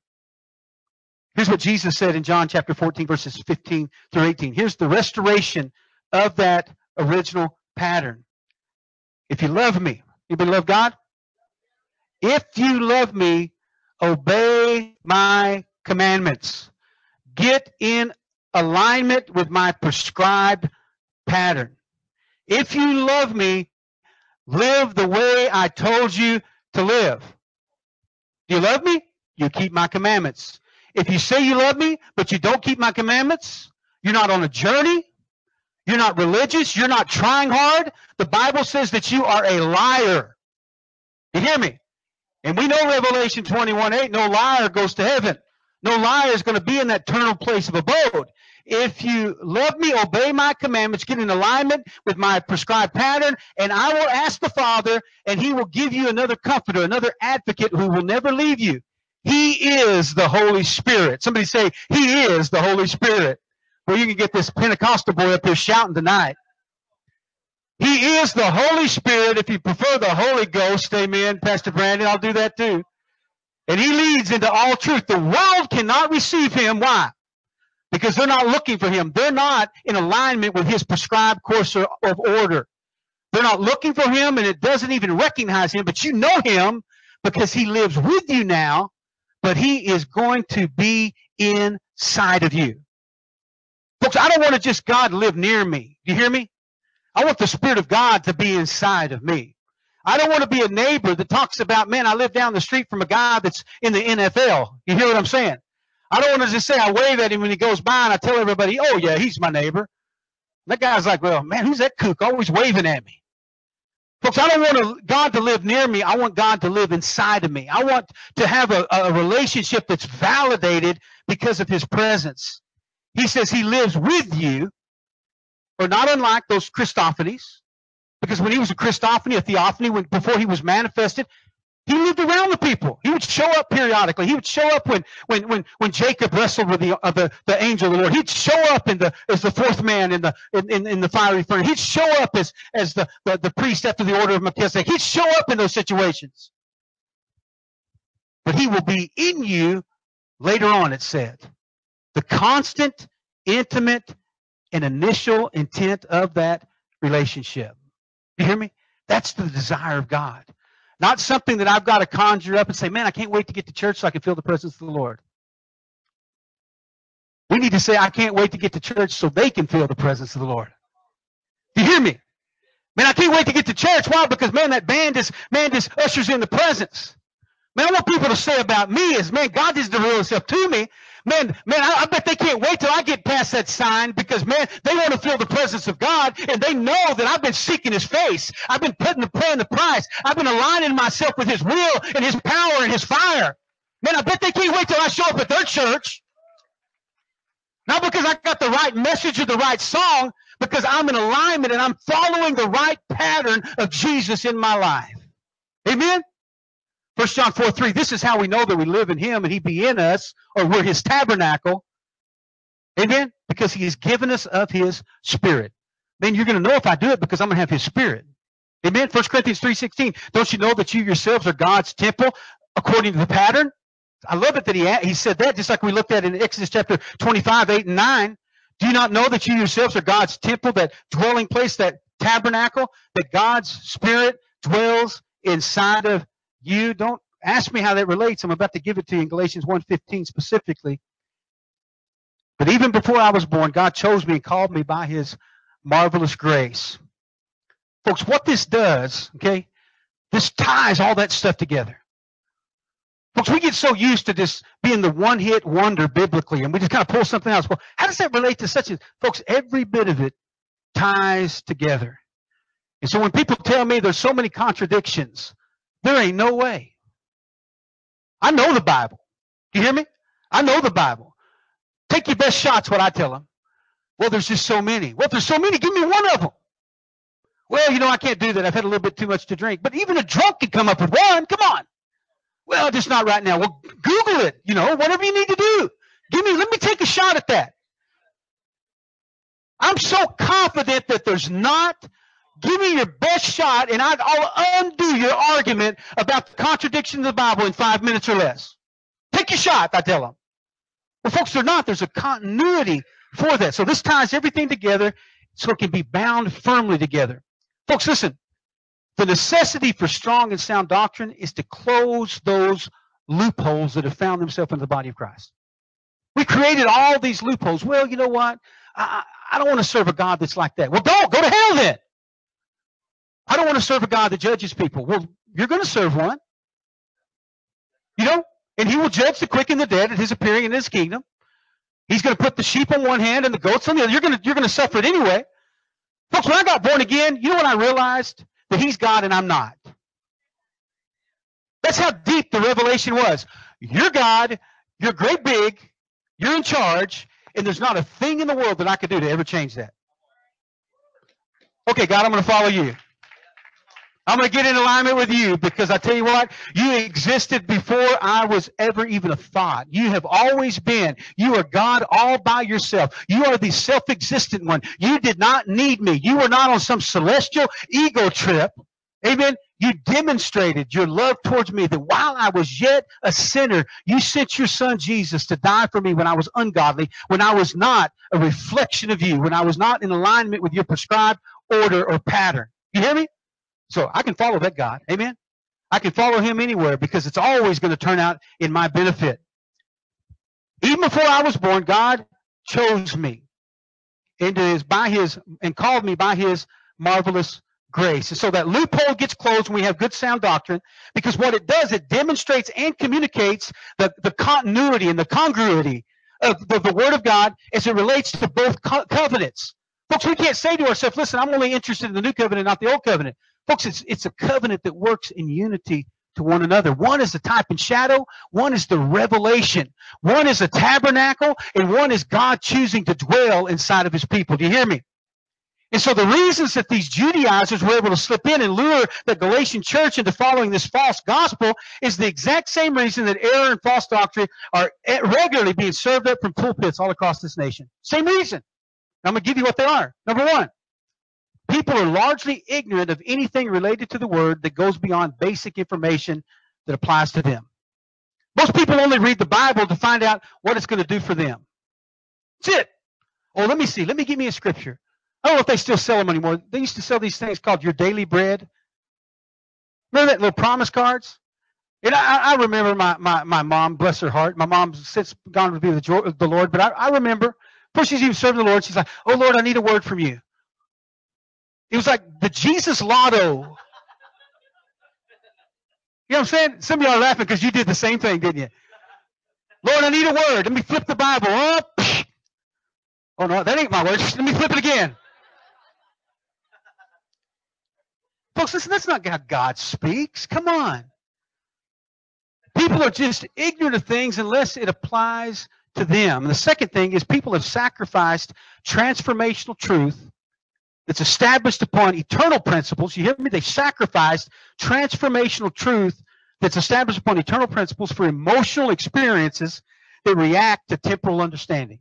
Here's what Jesus said in John chapter 14 verses 15 through 18. Here's the restoration of that original pattern. If you love me, anybody love God? If you love me, obey my commandments. Get in alignment with my prescribed pattern. If you love me, Live the way I told you to live. Do you love me? You keep my commandments. If you say you love me, but you don't keep my commandments, you're not on a journey. You're not religious. You're not trying hard. The Bible says that you are a liar. You hear me? And we know Revelation 21 8, no liar goes to heaven. No liar is going to be in that eternal place of abode. If you love me, obey my commandments, get in alignment with my prescribed pattern, and I will ask the Father, and he will give you another comforter, another advocate who will never leave you. He is the Holy Spirit. Somebody say, He is the Holy Spirit. Well, you can get this Pentecostal boy up here shouting tonight. He is the Holy Spirit. If you prefer the Holy Ghost, amen, Pastor Brandon, I'll do that too. And he leads into all truth. The world cannot receive him. Why? Because they're not looking for him. They're not in alignment with his prescribed course of order. They're not looking for him and it doesn't even recognize him, but you know him because he lives with you now, but he is going to be inside of you. Folks, I don't want to just God live near me. Do you hear me? I want the Spirit of God to be inside of me. I don't want to be a neighbor that talks about, man, I live down the street from a guy that's in the NFL. You hear what I'm saying? I don't want to just say I wave at him when he goes by and I tell everybody, oh yeah, he's my neighbor. that guy's like, well, man, who's that kook always waving at me? Folks, I don't want God to live near me. I want God to live inside of me. I want to have a, a relationship that's validated because of his presence. He says he lives with you, or not unlike those Christophanies, because when he was a Christophany, a theophany, when, before he was manifested, he lived around the people. He would show up periodically. He would show up when when when, when Jacob wrestled with the, uh, the the angel of the Lord. He'd show up in the as the fourth man in the in, in the fiery furnace. He'd show up as as the, the, the priest after the order of Melchizedek. He'd show up in those situations. But he will be in you later on, it said. The constant, intimate, and initial intent of that relationship. You hear me? That's the desire of God. Not something that I've got to conjure up and say, man, I can't wait to get to church so I can feel the presence of the Lord. We need to say, I can't wait to get to church so they can feel the presence of the Lord. Do you hear me? Man, I can't wait to get to church. Why? Because man, that band is man just ushers in the presence. Man, I want people to say about me is, man, God just reveal himself to me. Man, man, I, I, bet they can't wait till I get past that sign because, man, they want to feel the presence of God and they know that I've been seeking His face. I've been putting the paying the price. I've been aligning myself with His will and His power and His fire. Man, I bet they can't wait till I show up at their church. Not because I got the right message or the right song, because I'm in alignment and I'm following the right pattern of Jesus in my life. Amen? 1 John 4 3, this is how we know that we live in Him and He be in us, or we're His tabernacle. Amen? Because He has given us of His Spirit. Then you're going to know if I do it because I'm going to have His Spirit. Amen? 1 Corinthians 3.16, don't you know that you yourselves are God's temple according to the pattern? I love it that he, he said that, just like we looked at in Exodus chapter 25, 8 and 9. Do you not know that you yourselves are God's temple, that dwelling place, that tabernacle, that God's Spirit dwells inside of you? Don't ask me how that relates. I'm about to give it to you in Galatians 1.15 specifically. But even before I was born, God chose me and called me by his marvelous grace. Folks, what this does, okay, this ties all that stuff together. Folks, we get so used to this being the one hit wonder biblically, and we just kind of pull something else. Well, how does that relate to such a, folks, every bit of it ties together. And so when people tell me there's so many contradictions, there ain't no way. I know the Bible. You hear me? I know the Bible. Take your best shots, what I tell them. Well, there's just so many. Well, there's so many, give me one of them. Well, you know, I can't do that. I've had a little bit too much to drink. But even a drunk could come up with one. Come on. Well, just not right now. Well, Google it. You know, whatever you need to do. Give me, let me take a shot at that. I'm so confident that there's not. Give me your best shot, and I'll undo your argument about the contradiction of the Bible in five minutes or less. Take your shot, I tell them. Well, folks, they're not. There's a continuity for that. So this ties everything together so it can be bound firmly together. Folks, listen. The necessity for strong and sound doctrine is to close those loopholes that have found themselves in the body of Christ. We created all these loopholes. Well, you know what? I, I don't want to serve a God that's like that. Well, don't. Go to hell then. I don't want to serve a God that judges people. Well, you're going to serve one. You know? And he will judge the quick and the dead at his appearing in his kingdom. He's going to put the sheep on one hand and the goats on the other. You're going to, you're going to suffer it anyway. Folks, when I got born again, you know what I realized? That he's God and I'm not. That's how deep the revelation was. You're God, you're great big, you're in charge, and there's not a thing in the world that I could do to ever change that. Okay, God, I'm going to follow you. I'm going to get in alignment with you because I tell you what, you existed before I was ever even a thought. You have always been. You are God all by yourself. You are the self-existent one. You did not need me. You were not on some celestial ego trip. Amen. You demonstrated your love towards me that while I was yet a sinner, you sent your son Jesus to die for me when I was ungodly, when I was not a reflection of you, when I was not in alignment with your prescribed order or pattern. You hear me? So I can follow that God. Amen. I can follow him anywhere because it's always going to turn out in my benefit. Even before I was born, God chose me into his by his and called me by his marvelous grace. And so that loophole gets closed when we have good sound doctrine because what it does, it demonstrates and communicates the, the continuity and the congruity of the, the Word of God as it relates to both co- covenants. Folks, we can't say to ourselves, listen, I'm only interested in the new covenant, not the old covenant. Folks, it's, it's a covenant that works in unity to one another. One is the type and shadow. One is the revelation. One is a tabernacle and one is God choosing to dwell inside of his people. Do you hear me? And so the reasons that these Judaizers were able to slip in and lure the Galatian church into following this false gospel is the exact same reason that error and false doctrine are regularly being served up from pulpits all across this nation. Same reason. I'm going to give you what they are. Number one, people are largely ignorant of anything related to the word that goes beyond basic information that applies to them. Most people only read the Bible to find out what it's going to do for them. That's it. Oh, let me see. Let me give me a scripture. I don't know if they still sell them anymore. They used to sell these things called your daily bread. Remember that little promise cards? And I, I remember my, my, my mom, bless her heart. My mom's since gone to be with the Lord, but I, I remember before she's even serving the Lord, she's like, Oh Lord, I need a word from you. It was like the Jesus lotto. You know what I'm saying? Some of y'all are laughing because you did the same thing, didn't you? Lord, I need a word. Let me flip the Bible. Oh, oh no, that ain't my word. Let me flip it again. Folks, listen, that's not how God speaks. Come on. People are just ignorant of things unless it applies to them. And the second thing is people have sacrificed transformational truth that's established upon eternal principles. You hear me? They sacrificed transformational truth that's established upon eternal principles for emotional experiences that react to temporal understanding.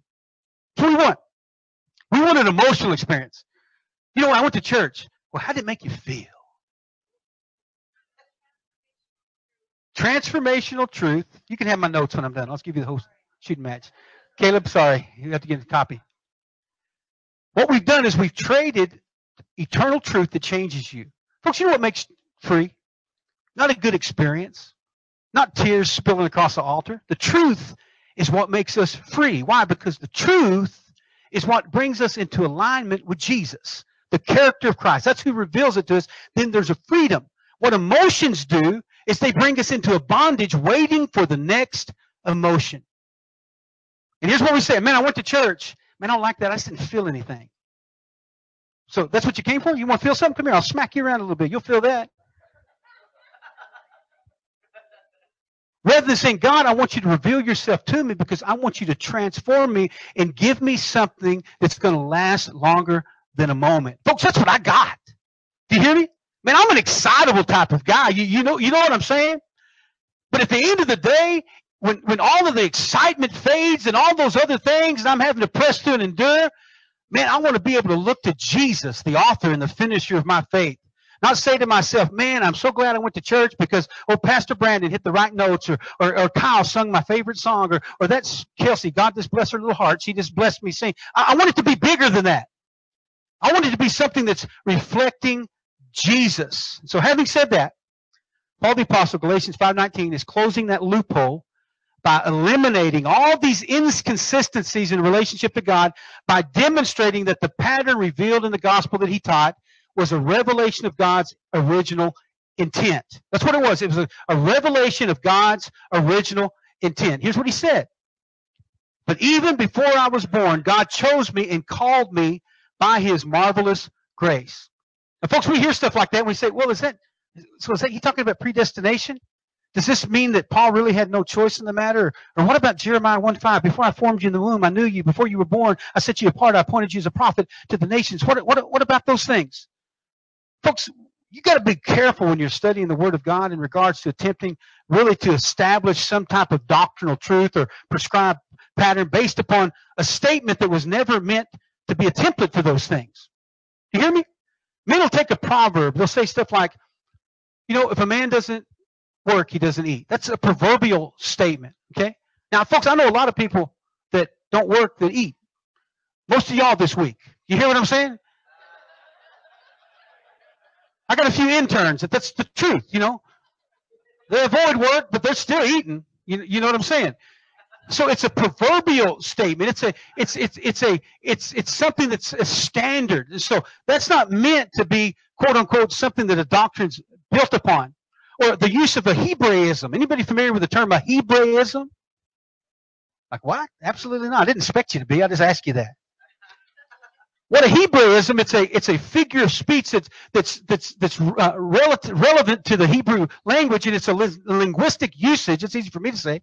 What we want. We want an emotional experience. You know, I went to church. Well, how did it make you feel? Transformational truth. You can have my notes when I'm done. I'll give you the whole shooting match. Caleb, sorry. You have to get a copy. What we've done is we've traded eternal truth that changes you. Folks, you know what makes free? Not a good experience. Not tears spilling across the altar. The truth is what makes us free. Why? Because the truth is what brings us into alignment with Jesus, the character of Christ. That's who reveals it to us. Then there's a freedom. What emotions do is they bring us into a bondage waiting for the next emotion. And here's what we say, man, I went to church. Man, I don't like that. I just didn't feel anything. So that's what you came for? You want to feel something? Come here. I'll smack you around a little bit. You'll feel that. Rather than saying, God, I want you to reveal yourself to me because I want you to transform me and give me something that's going to last longer than a moment. Folks, that's what I got. Do you hear me? Man, I'm an excitable type of guy. You, you know, you know what I'm saying? But at the end of the day, when, when all of the excitement fades and all those other things and I'm having to press through and endure, man, I want to be able to look to Jesus, the author and the finisher of my faith. Not say to myself, man, I'm so glad I went to church because, oh, Pastor Brandon hit the right notes or, or, or Kyle sung my favorite song or, or that's Kelsey. God just bless her little heart. She just blessed me sing. I, I want it to be bigger than that. I want it to be something that's reflecting Jesus. So having said that, Paul the Apostle, Galatians 5.19 is closing that loophole by eliminating all these inconsistencies in relationship to God by demonstrating that the pattern revealed in the gospel that he taught was a revelation of God's original intent. That's what it was. It was a, a revelation of God's original intent. Here's what he said. But even before I was born, God chose me and called me by his marvelous grace. And folks, we hear stuff like that and we say, well, is that, so is that he talking about predestination? Does this mean that Paul really had no choice in the matter? Or what about Jeremiah 1 5? Before I formed you in the womb, I knew you. Before you were born, I set you apart. I appointed you as a prophet to the nations. What, what, what about those things? Folks, you got to be careful when you're studying the Word of God in regards to attempting really to establish some type of doctrinal truth or prescribed pattern based upon a statement that was never meant to be a template for those things. You hear me? Men will take a proverb. They'll say stuff like, you know, if a man doesn't work, he doesn't eat. That's a proverbial statement. Okay? Now, folks, I know a lot of people that don't work that eat. Most of y'all this week. You hear what I'm saying? I got a few interns that that's the truth, you know. They avoid work, but they're still eating. You, you know what I'm saying? So it's a proverbial statement. It's a it's it's it's a it's it's something that's a standard. So that's not meant to be quote unquote something that a doctrine's built upon. Or the use of a Hebraism. Anybody familiar with the term a Hebraism? Like what? Absolutely not. I didn't expect you to be. I just asked you that. What a Hebraism, it's a, it's a figure of speech that's, that's, that's, that's uh, relative, relevant to the Hebrew language and it's a li- linguistic usage, it's easy for me to say,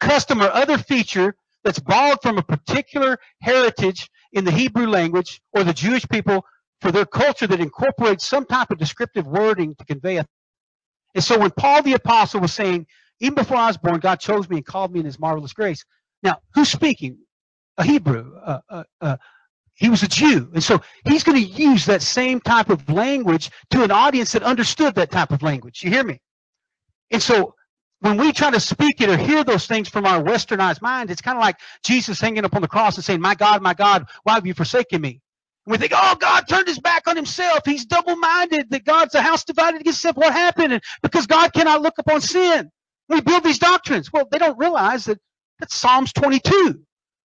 custom or other feature that's borrowed from a particular heritage in the Hebrew language or the Jewish people for their culture that incorporates some type of descriptive wording to convey a. And so when Paul the apostle was saying, even before I was born, God chose me and called me in his marvelous grace. Now, who's speaking? A Hebrew, uh, uh, uh, he was a Jew. And so he's going to use that same type of language to an audience that understood that type of language. You hear me? And so when we try to speak it or hear those things from our westernized mind, it's kind of like Jesus hanging up on the cross and saying, My God, my God, why have you forsaken me? We think, oh, God turned his back on himself. He's double minded, that God's a house divided against itself. What happened? And because God cannot look upon sin. We build these doctrines. Well, they don't realize that that's Psalms 22.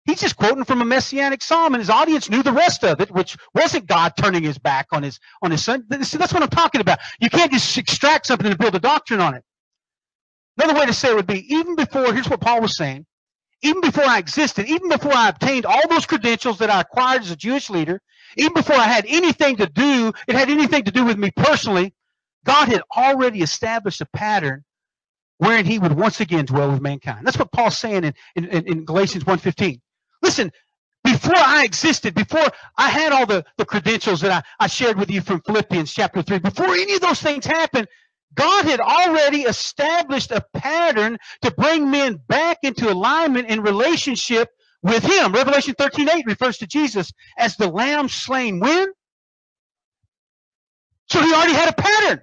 He's just quoting from a messianic psalm, and his audience knew the rest of it, which wasn't God turning his back on his on his son. See, that's what I'm talking about. You can't just extract something and build a doctrine on it. Another way to say it would be even before. Here's what Paul was saying. Even before I existed, even before I obtained all those credentials that I acquired as a Jewish leader, even before I had anything to do, it had anything to do with me personally. God had already established a pattern wherein he would once again dwell with mankind. That's what Paul's saying in, in, in Galatians 1.15. Listen, before I existed, before I had all the, the credentials that I, I shared with you from Philippians chapter 3, before any of those things happened, God had already established a pattern to bring men back into alignment and relationship with Him. Revelation 13 8 refers to Jesus as the lamb slain when? So He already had a pattern.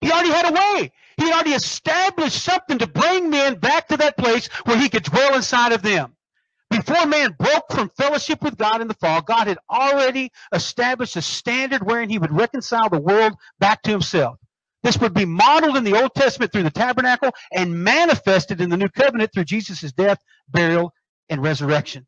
He already had a way. He had already established something to bring men back to that place where He could dwell inside of them. Before man broke from fellowship with God in the fall, God had already established a standard wherein he would reconcile the world back to himself. This would be modeled in the Old Testament through the tabernacle and manifested in the New Covenant through Jesus' death, burial, and resurrection.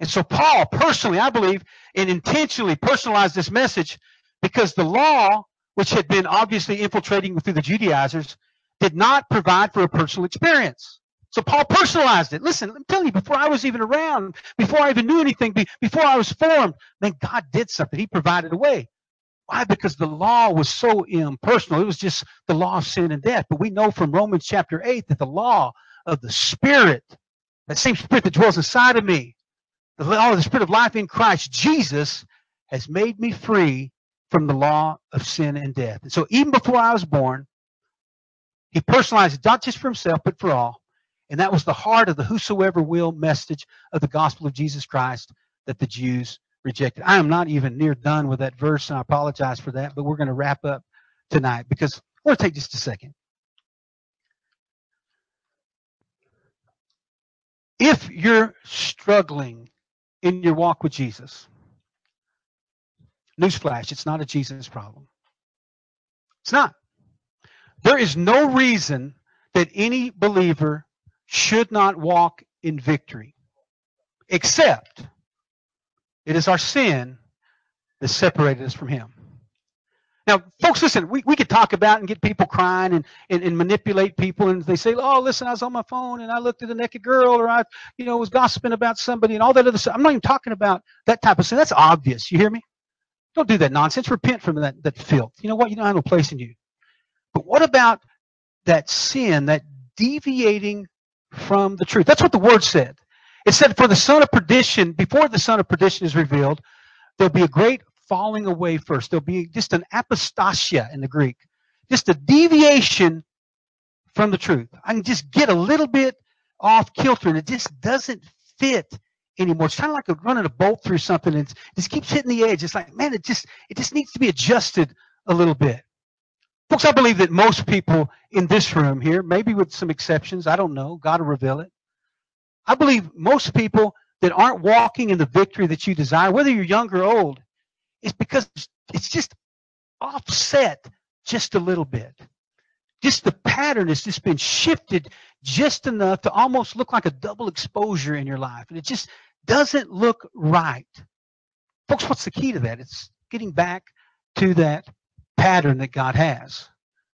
And so Paul personally, I believe, and intentionally personalized this message because the law, which had been obviously infiltrating through the Judaizers, did not provide for a personal experience. So Paul personalized it. Listen, I'm telling you, before I was even around, before I even knew anything, before I was formed, then God did something. He provided a way. Why? Because the law was so impersonal. It was just the law of sin and death. But we know from Romans chapter 8 that the law of the Spirit, that same Spirit that dwells inside of me, the law of the Spirit of life in Christ, Jesus, has made me free from the law of sin and death. And so even before I was born, he personalized it not just for himself, but for all. And that was the heart of the whosoever will message of the gospel of Jesus Christ that the Jews rejected. I am not even near done with that verse, and I apologize for that, but we're going to wrap up tonight because I want to take just a second. If you're struggling in your walk with Jesus, newsflash, it's not a Jesus problem. It's not. There is no reason that any believer should not walk in victory, except it is our sin that separated us from Him. Now, folks, listen, we, we could talk about and get people crying and, and, and, manipulate people, and they say, oh, listen, I was on my phone and I looked at a naked girl, or I, you know, was gossiping about somebody and all that other stuff. I'm not even talking about that type of sin. That's obvious. You hear me? Don't do that nonsense. Repent from that, that filth. You know what? You don't have no place in you. But what about that sin, that deviating from the truth. That's what the word said. It said, For the son of perdition, before the son of perdition is revealed, there'll be a great falling away first. There'll be just an apostasia in the Greek, just a deviation from the truth. I can just get a little bit off kilter and it just doesn't fit anymore. It's kind of like running a bolt through something and it just keeps hitting the edge. It's like, man, it just it just needs to be adjusted a little bit. Folks, I believe that most people in this room here, maybe with some exceptions, I don't know, God will reveal it. I believe most people that aren't walking in the victory that you desire, whether you're young or old, is because it's just offset just a little bit. Just the pattern has just been shifted just enough to almost look like a double exposure in your life. And it just doesn't look right. Folks, what's the key to that? It's getting back to that pattern that God has.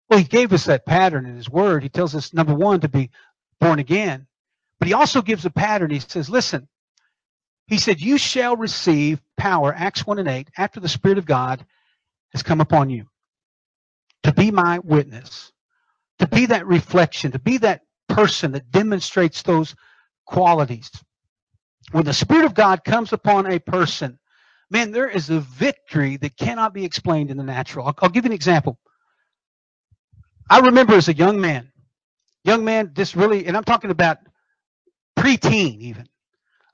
Well, He gave us that pattern in His Word. He tells us, number one, to be born again. But He also gives a pattern. He says, listen, He said, You shall receive power, Acts 1 and 8, after the Spirit of God has come upon you to be my witness, to be that reflection, to be that person that demonstrates those qualities. When the Spirit of God comes upon a person, man, there is a victory that cannot be explained in the natural. I'll, I'll give you an example. I remember as a young man, young man, this really, and I'm talking about preteen even,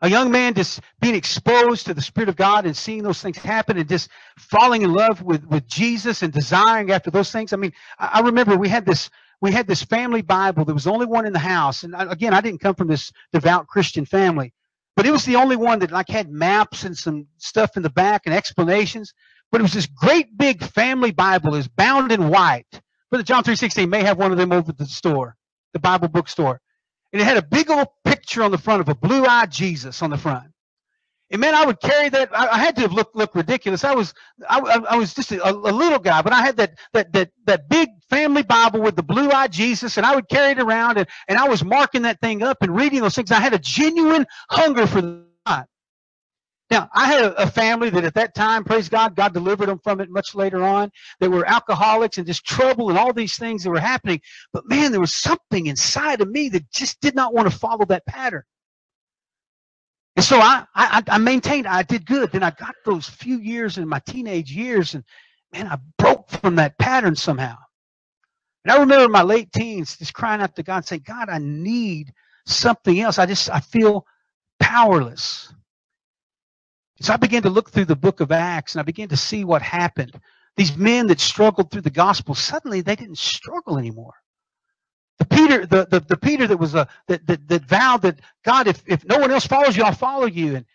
a young man just being exposed to the Spirit of God and seeing those things happen and just falling in love with, with Jesus and desiring after those things. I mean, I, I remember we had this we had this family Bible. There was only one in the house, and again, I didn't come from this devout Christian family, but it was the only one that like had maps and some stuff in the back and explanations. But it was this great big family Bible. Was bound in white. Brother John 316 may have one of them over at the store, the Bible bookstore. And it had a big old picture on the front of a blue-eyed Jesus on the front. And man, I would carry that. I, I had to look look ridiculous. I was I, I was just a, a, little guy, but I had that that that that big family Bible with the blue-eyed Jesus, and I would carry it around, and, and I was marking that thing up and reading those things. I had a genuine hunger for. Now, I had a, family that at that time, praise God, God delivered them from it much later on. They were alcoholics and just trouble and all these things that were happening. But man, there was something inside of me that just did not want to follow that pattern. And so I, I, I maintained, I did good. Then I got those few years in my teenage years, and man, I broke from that pattern somehow. And I remember my late teens just crying out to God, saying, God, I need something else. I just, I feel powerless. So I began to look through the book of Acts and I began to see what happened. These men that struggled through the gospel, suddenly they didn't struggle anymore. The Peter, the, the, the Peter that was a that, that that vowed that God, if, if no one else follows you, I'll follow you. And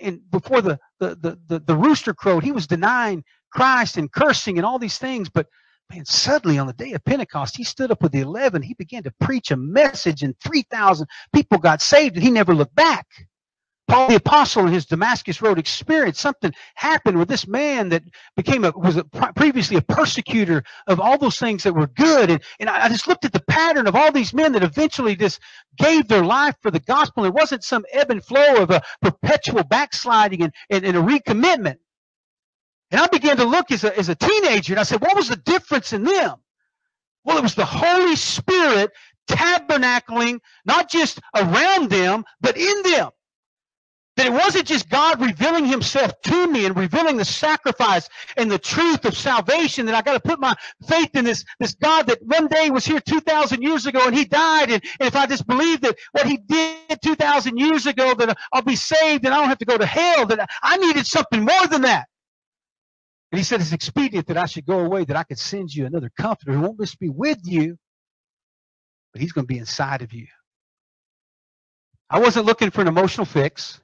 and before the the, the, the, the rooster crowed, he was denying Christ and cursing and all these things. But man, suddenly on the day of Pentecost, he stood up with the eleven. He began to preach a message, and three thousand people got saved, and he never looked back. Paul the apostle in his Damascus Road experience, something happened with this man that became a was a, previously a persecutor of all those things that were good, and, and I just looked at the pattern of all these men that eventually just gave their life for the gospel. It wasn't some ebb and flow of a perpetual backsliding and, and, and a recommitment. And I began to look as a, as a teenager, and I said, what was the difference in them? Well, it was the Holy Spirit tabernacling not just around them, but in them. That it wasn't just God revealing himself to me and revealing the sacrifice and the truth of salvation that I got to put my faith in this, this God that one day was here 2,000 years ago and he died. And, and if I just believe that what he did 2,000 years ago, that I'll be saved and I don't have to go to hell, that I needed something more than that. And he said, it's expedient that I should go away, that I could send you another comforter who won't just be with you, but he's going to be inside of you. I wasn't looking for an emotional fix.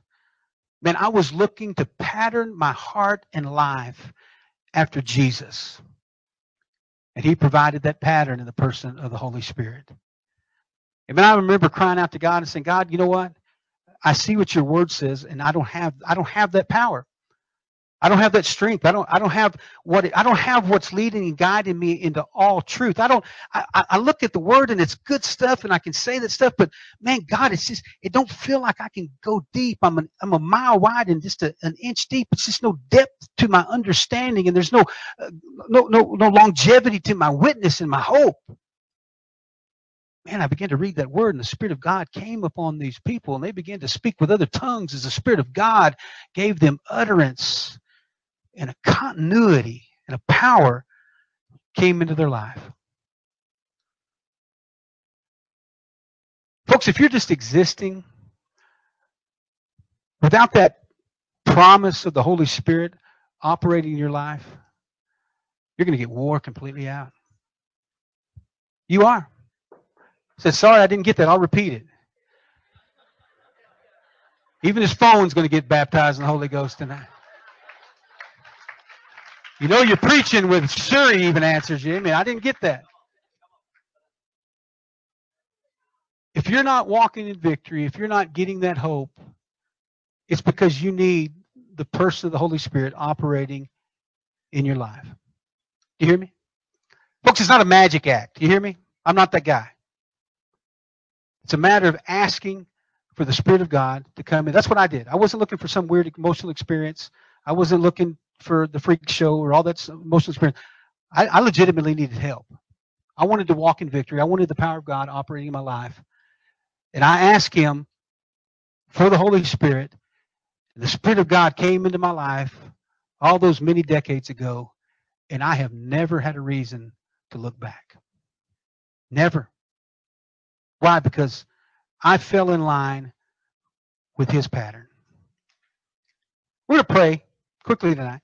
Man, I was looking to pattern my heart and life after Jesus. And he provided that pattern in the person of the Holy Spirit. And I remember crying out to God and saying, God, you know what? I see what your word says, and I don't have I don't have that power. I don't have that strength. I don't. I don't have what. It, I don't have what's leading and guiding me into all truth. I don't. I, I look at the word and it's good stuff, and I can say that stuff. But man, God, it's just. It don't feel like I can go deep. I'm. An, I'm a mile wide and just a, an inch deep. It's just no depth to my understanding, and there's no, uh, no, no, no longevity to my witness and my hope. Man, I began to read that word, and the Spirit of God came upon these people, and they began to speak with other tongues as the Spirit of God gave them utterance and a continuity and a power came into their life. Folks, if you're just existing without that promise of the Holy Spirit operating in your life, you're going to get wore completely out. You are. I Said, sorry, I didn't get that. I'll repeat it. Even his phone's going to get baptized in the Holy Ghost tonight. You know you're preaching with sure even answers you. I mean, I didn't get that. If you're not walking in victory, if you're not getting that hope, it's because you need the person of the Holy Spirit operating in your life. Do you hear me? Folks, it's not a magic act. Do you hear me? I'm not that guy. It's a matter of asking for the Spirit of God to come in. That's what I did. I wasn't looking for some weird emotional experience. I wasn't looking for the freak show or all that emotional experience. I, I legitimately needed help. I wanted to walk in victory. I wanted the power of God operating in my life. And I asked him for the Holy Spirit. And The Spirit of God came into my life all those many decades ago, and I have never had a reason to look back. Never. Why? Because I fell in line with his pattern. We're going to pray quickly tonight.